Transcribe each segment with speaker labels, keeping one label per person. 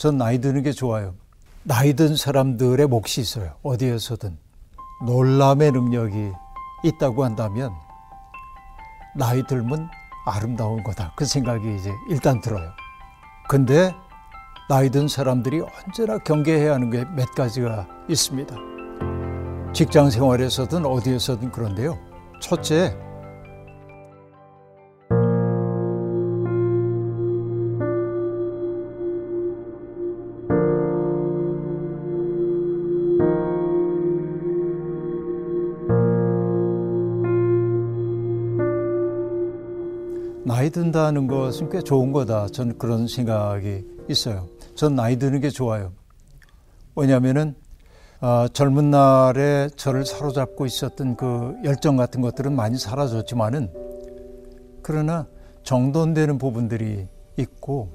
Speaker 1: 전 나이 드는 게 좋아요. 나이 든 사람들의 몫이 있어요. 어디에서든. 놀람의 능력이 있다고 한다면 나이 들면 아름다운 거다. 그 생각이 이제 일단 들어요. 근데 나이 든 사람들이 언제나 경계해야 하는 게 몇 가지가 있습니다. 직장 생활에서든 어디에서든 그런데요. 첫째, 나이 든다는 것은 꽤 좋은 거다. 저는 그런 생각이 있어요. 전 나이 드는 게 좋아요. 왜냐하면은 어, 젊은 날에 저를 사로잡고 있었던 그 열정 같은 것들은 많이 사라졌지만은 그러나 정돈되는 부분들이 있고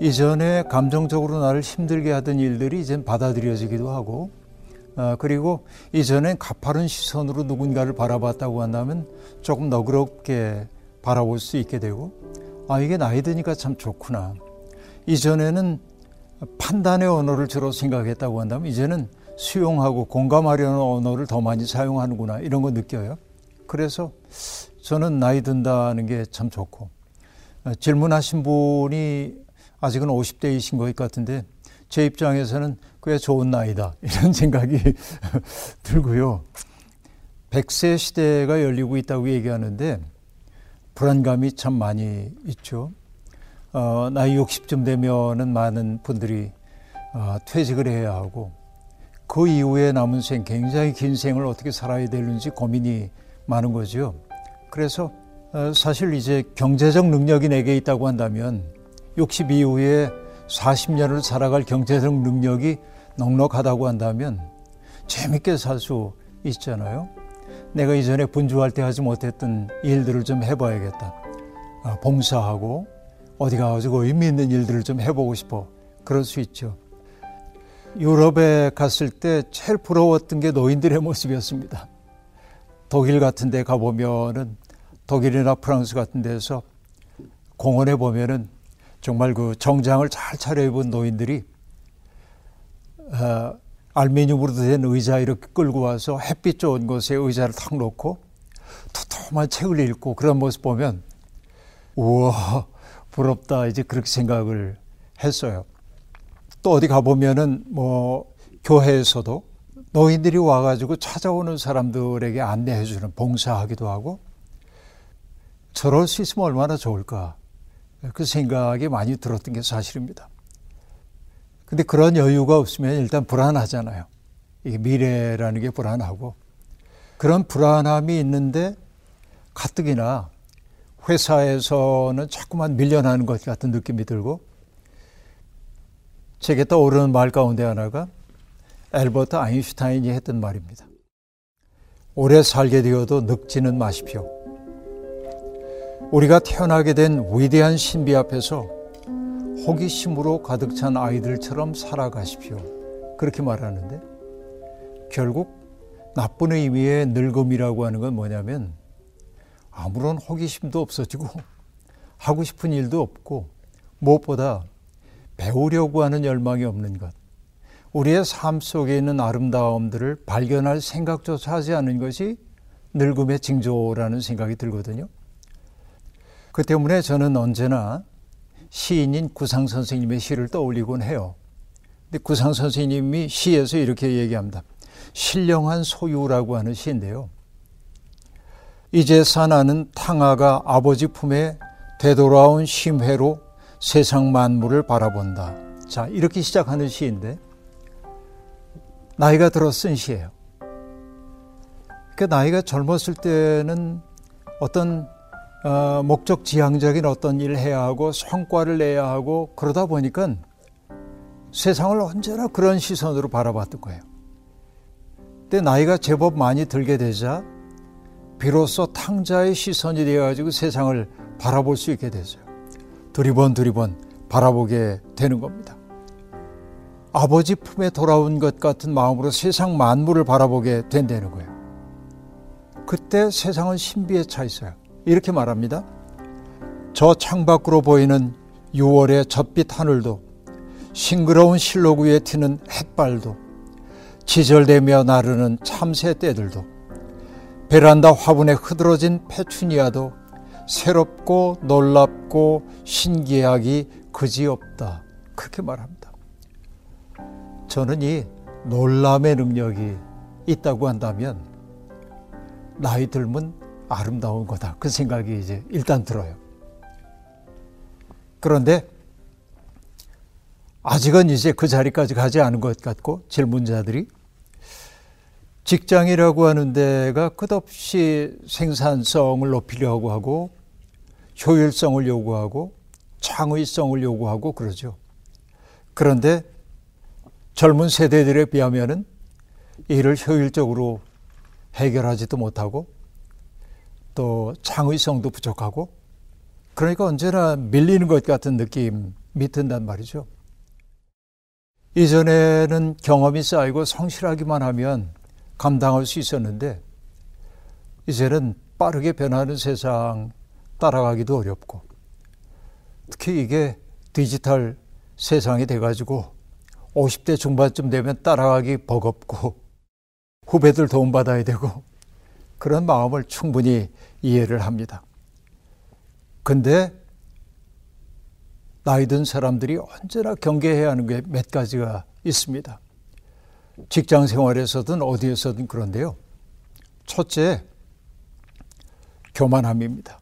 Speaker 1: 이전에 감정적으로 나를 힘들게 하던 일들이 이젠 받아들여지기도 하고 어, 그리고 이전엔 가파른 시선으로 누군가를 바라봤다고 한다면 조금 너그럽게 바라볼 수 있게 되고 아 이게 나이 드니까 참 좋구나. 이전에는 판단의 언어를 주로 생각했다고 한다면 이제는 수용하고 공감하려는 언어를 더 많이 사용하는구나 이런 거 느껴요. 그래서 저는 나이 든다는 게 참 좋고 어, 질문하신 분이 아직은 50대이신 것 같은데 제 입장에서는 꽤 좋은 나이다 이런 생각이 들고요. 100세 시대가 열리고 있다고 얘기하는데 불안감이 참 많이 있죠. 어, 나이 60쯤 되면은 많은 분들이 어, 퇴직을 해야 하고 그 이후에 남은 생 굉장히 긴 생을 어떻게 살아야 되는지 고민이 많은 거죠. 그래서 어, 사실 이제 경제적 능력이 내게 있다고 한다면 60 이후에 40년을 살아갈 경제적 능력이 넉넉하다고 한다면 재밌게 살 수 있잖아요. 내가 이전에 분주할 때 하지 못했던 일들을 좀 해봐야겠다. 아, 봉사하고 어디 가가지고 의미 있는 일들을 좀 해보고 싶어. 그럴 수 있죠. 유럽에 갔을 때 제일 부러웠던 게 노인들의 모습이었습니다. 독일 같은 데 가보면은 독일이나 프랑스 같은 데서 공원에 보면은 정말 그 정장을 잘 차려입은 노인들이 어, 알미늄으로 된 의자 이렇게 끌고 와서 햇빛 좋은 곳에 의자를 탁 놓고 토톰한 책을 읽고 그런 모습 보면 우와 부럽다 이제 그렇게 생각을 했어요. 또 어디 가보면은 뭐 교회에서도 노인들이 와가지고 찾아오는 사람들에게 안내해주는 봉사하기도 하고 저럴 수 있으면 얼마나 좋을까 그 생각이 많이 들었던 게 사실입니다. 근데 그런 여유가 없으면 일단 불안하잖아요. 이게 미래라는 게 불안하고 그런 불안함이 있는데 가뜩이나 회사에서는 자꾸만 밀려나는 것 같은 느낌이 들고 제게 떠오르는 말 가운데 하나가 엘버트 아인슈타인이 했던 말입니다. 오래 살게 되어도 늙지는 마십시오. 우리가 태어나게 된 위대한 신비 앞에서 호기심으로 가득 찬 아이들처럼 살아가십시오. 그렇게 말하는데 결국 나쁜 의미의 늙음이라고 하는 건 뭐냐면 아무런 호기심도 없어지고 하고 싶은 일도 없고 무엇보다 배우려고 하는 열망이 없는 것. 우리의 삶 속에 있는 아름다움들을 발견할 생각조차 하지 않는 것이 늙음의 징조라는 생각이 들거든요. 그 때문에 저는 언제나 시인인 구상 선생님의 시를 떠올리곤 해요. 근데 구상 선생님이 시에서 이렇게 얘기합니다. 신령한 소유라고 하는 시인데요. 이제 사나는 탕아가 아버지 품에 되돌아온 심회로 세상 만물을 바라본다. 자, 이렇게 시작하는 시인데, 나이가 들어 쓴 시예요. 그 나이가 젊었을 때는 어떤 어, 목적 지향적인 어떤 일을 해야 하고 성과를 내야 하고 그러다 보니까 세상을 언제나 그런 시선으로 바라봤던 거예요. 근데 나이가 제법 많이 들게 되자 비로소 탕자의 시선이 되어가지고 세상을 바라볼 수 있게 되죠. 두리번 두리번 바라보게 되는 겁니다. 아버지 품에 돌아온 것 같은 마음으로 세상 만물을 바라보게 된다는 거예요. 그때 세상은 신비에 차 있어요. 이렇게 말합니다. 저 창밖으로 보이는 6월의 젖빛 하늘도 싱그러운 실록 위에 튀는 햇발도 지절되며 나르는 참새 떼들도 베란다 화분에 흐드러진 페추니아도 새롭고 놀랍고 신기하기 그지없다. 그렇게 말합니다. 저는 이 놀람의 능력이 있다고 한다면 나이 들면 아름다운 거다. 그 생각이 이제 일단 들어요. 그런데 아직은 이제 그 자리까지 가지 않은 것 같고 질문자들이 직장이라고 하는 데가 끝없이 생산성을 높이려고 하고 효율성을 요구하고 창의성을 요구하고 그러죠. 그런데 젊은 세대들에 비하면은 이를 효율적으로 해결하지도 못하고 또 창의성도 부족하고 그러니까 언제나 밀리는 것 같은 느낌이 든단 말이죠. 이전에는 경험이 쌓이고 성실하기만 하면 감당할 수 있었는데 이제는 빠르게 변하는 세상 따라가기도 어렵고 특히 이게 디지털 세상이 돼가지고 50대 중반쯤 되면 따라가기 버겁고 후배들 도움받아야 되고 그런 마음을 충분히 이해를 합니다. 근데 나이 든 사람들이 언제나 경계해야 하는 게 몇 가지가 있습니다. 직장 생활에서든 어디에서든 그런데요. 첫째, 교만함입니다.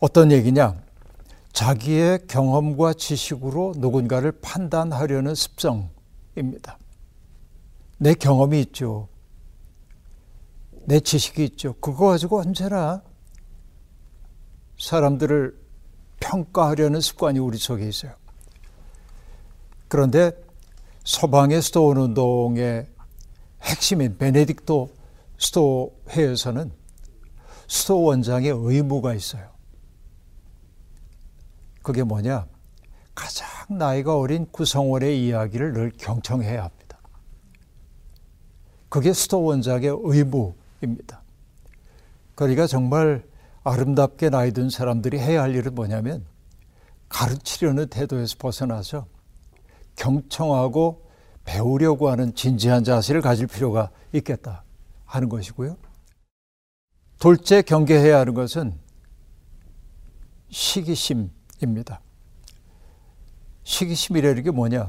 Speaker 1: 어떤 얘기냐? 자기의 경험과 지식으로 누군가를 판단하려는 습성입니다. 내 경험이 있죠. 내 지식이 있죠. 그거 가지고 언제나 사람들을 평가하려는 습관이 우리 속에 있어요. 그런데 서방의 수도원 운동의 핵심인 베네딕토 수도회에서는 수도원장의 의무가 있어요. 그게 뭐냐? 가장 나이가 어린 구성원의 이야기를 늘 경청해야 합니다. 그게 수도원장의 의무 입니다. 그러니까 정말 아름답게 나이 든 사람들이 해야 할 일은 뭐냐면 가르치려는 태도에서 벗어나서 경청하고 배우려고 하는 진지한 자세를 가질 필요가 있겠다 하는 것이고요. 둘째 경계해야 하는 것은 시기심입니다. 시기심이라는 게 뭐냐?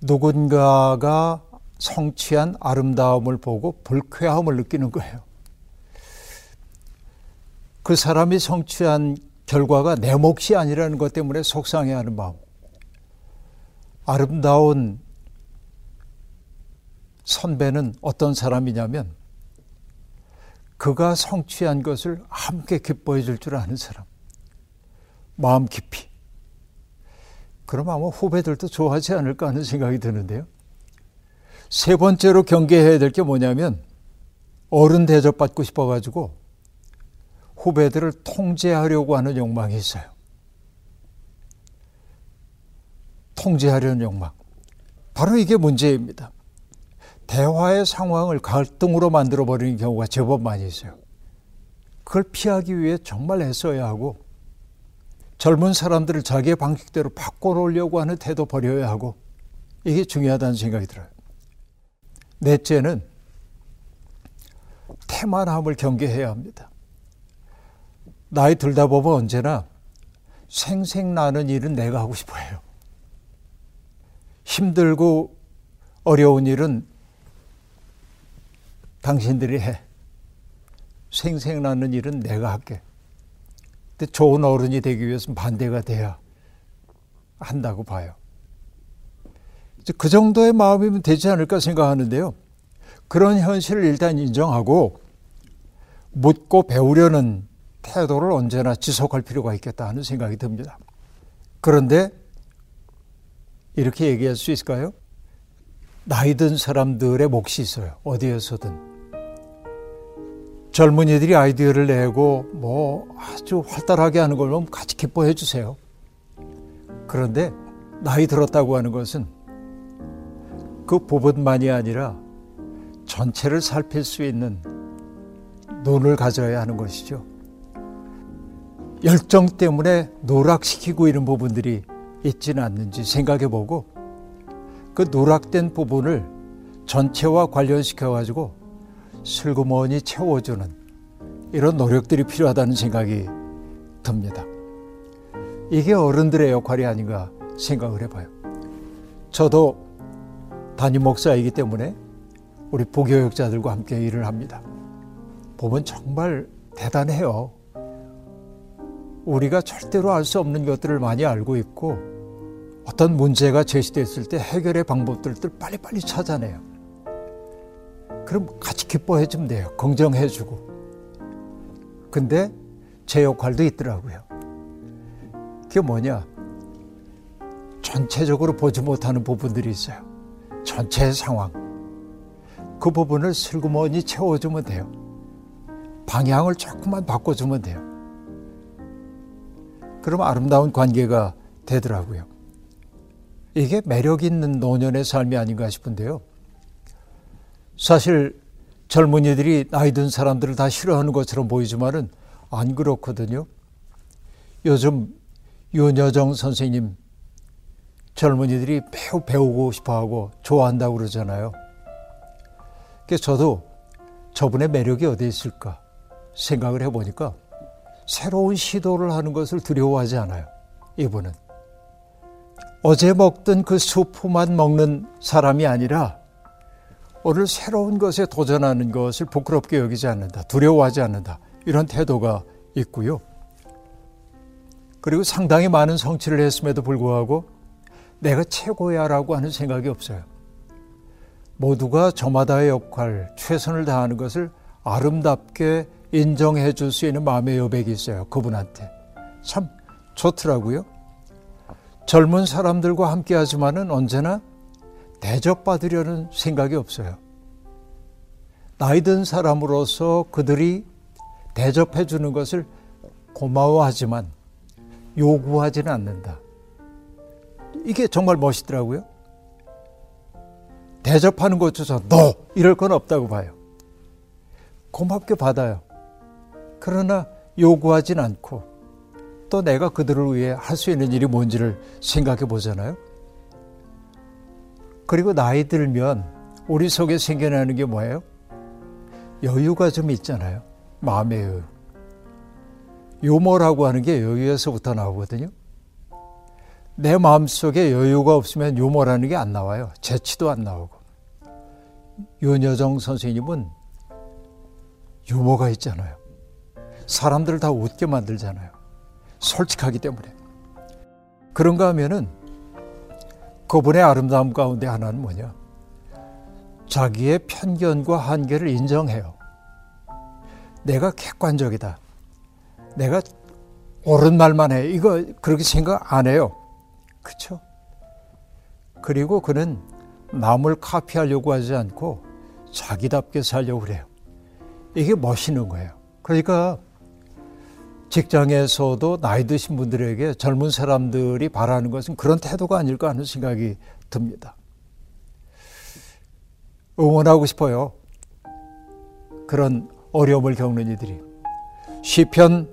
Speaker 1: 누군가가 성취한 아름다움을 보고 불쾌함을 느끼는 거예요. 그 사람이 성취한 결과가 내 몫이 아니라는 것 때문에 속상해하는 마음. 아름다운 선배는 어떤 사람이냐면 그가 성취한 것을 함께 기뻐해 줄 줄 아는 사람. 마음 깊이. 그럼 아마 후배들도 좋아하지 않을까 하는 생각이 드는데요. 세 번째로 경계해야 될 게 뭐냐면 어른 대접받고 싶어가지고 후배들을 통제하려고 하는 욕망이 있어요. 통제하려는 욕망. 바로 이게 문제입니다. 대화의 상황을 갈등으로 만들어 버리는 경우가 제법 많이 있어요. 그걸 피하기 위해 정말 애써야 하고 젊은 사람들을 자기의 방식대로 바꿔놓으려고 하는 태도 버려야 하고 이게 중요하다는 생각이 들어요. 넷째는 태만함을 경계해야 합니다. 나이 들다 보면 언제나 생생나는 일은 내가 하고 싶어요. 힘들고 어려운 일은 당신들이 해. 생생나는 일은 내가 할게. 근데 좋은 어른이 되기 위해서는 반대가 돼야 한다고 봐요. 그 정도의 마음이면 되지 않을까 생각하는데요. 그런 현실을 일단 인정하고 묻고 배우려는 태도를 언제나 지속할 필요가 있겠다 하는 생각이 듭니다. 그런데 이렇게 얘기할 수 있을까요? 나이 든 사람들의 몫이 있어요. 어디에서든. 젊은이들이 아이디어를 내고 뭐 아주 활달하게 하는 걸 보면 같이 기뻐해 주세요. 그런데 나이 들었다고 하는 것은 그 부분만이 아니라 전체를 살필 수 있는 눈을 가져야 하는 것이죠. 열정 때문에 노락시키고 이런 부분들이 있지는 않는지 생각해 보고 그 누락된 부분을 전체와 관련시켜 가지고 슬그머니 채워주는 이런 노력들이 필요하다는 생각이 듭니다. 이게 어른들의 역할이 아닌가 생각을 해봐요. 저도 담임 목사이기 때문에 우리 부교육자들과 함께 일을 합니다. 보면 정말 대단해요. 우리가 절대로 알 수 없는 것들을 많이 알고 있고 어떤 문제가 제시됐을 때 해결의 방법들을 빨리빨리 찾아내요. 그럼 같이 기뻐해 주면 돼요. 긍정해 주고. 근데 제 역할도 있더라고요. 그게 뭐냐? 전체적으로 보지 못하는 부분들이 있어요. 전체 상황. 그 부분을 슬그머니 채워주면 돼요. 방향을 조금만 바꿔주면 돼요. 그럼 아름다운 관계가 되더라고요. 이게 매력 있는 노년의 삶이 아닌가 싶은데요. 사실 젊은이들이 나이 든 사람들을 다 싫어하는 것처럼 보이지만은 안 그렇거든요. 요즘 윤여정 선생님 젊은이들이 매우 배우고 싶어 하고 좋아한다고 그러잖아요. 그래서 저도 저분의 매력이 어디 있을까 생각을 해보니까 새로운 시도를 하는 것을 두려워하지 않아요. 이분은. 어제 먹던 그 수프만 먹는 사람이 아니라 오늘 새로운 것에 도전하는 것을 부끄럽게 여기지 않는다. 두려워하지 않는다. 이런 태도가 있고요. 그리고 상당히 많은 성취를 했음에도 불구하고 내가 최고야라고 하는 생각이 없어요. 모두가 저마다의 역할, 최선을 다하는 것을 아름답게 인정해 줄 수 있는 마음의 여백이 있어요. 그분한테. 참 좋더라고요. 젊은 사람들과 함께 하지만은 언제나 대접받으려는 생각이 없어요. 나이 든 사람으로서 그들이 대접해 주는 것을 고마워하지만 요구하지는 않는다. 이게 정말 멋있더라고요. 대접하는 것조차 너 이럴 건 없다고 봐요. 고맙게 받아요. 그러나 요구하진 않고 또 내가 그들을 위해 할 수 있는 일이 뭔지를 생각해 보잖아요. 그리고 나이 들면 우리 속에 생겨나는 게 뭐예요? 여유가 좀 있잖아요. 마음의 여유. 유머라고 하는 게 여유에서부터 나오거든요. 내 마음속에 여유가 없으면 유머라는 게 안 나와요. 재치도 안 나오고. 윤여정 선생님은 유머가 있잖아요. 사람들을 다 웃게 만들잖아요. 솔직하기 때문에. 그런가 하면은 그분의 아름다움 가운데 하나는 뭐냐? 자기의 편견과 한계를 인정해요. 내가 객관적이다. 내가 옳은 말만 해. 이거 그렇게 생각 안 해요. 그렇죠? 그리고 그는 남을 카피하려고 하지 않고 자기답게 살려고 그래요. 이게 멋있는 거예요. 그러니까 직장에서도 나이 드신 분들에게 젊은 사람들이 바라는 것은 그런 태도가 아닐까 하는 생각이 듭니다. 응원하고 싶어요. 그런 어려움을 겪는 이들이. 시편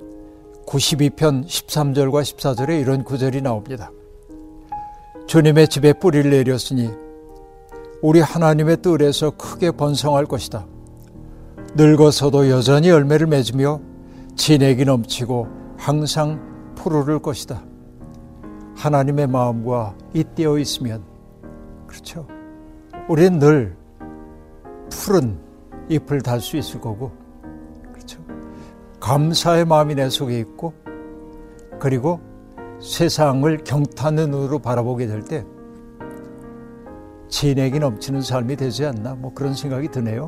Speaker 1: 92편 13절과 14절에 이런 구절이 나옵니다. 주님의 집에 뿌리를 내렸으니 우리 하나님의 뜰에서 크게 번성할 것이다. 늙어서도 여전히 열매를 맺으며 진액이 넘치고 항상 푸르를 것이다. 하나님의 마음과 잇대어 있으면 그렇죠. 우리는 늘 푸른 잎을 달 수 있을 거고 그렇죠. 감사의 마음이 내 속에 있고 그리고 세상을 경탄의 눈으로 바라보게 될 때 진액이 넘치는 삶이 되지 않나 뭐 그런 생각이 드네요.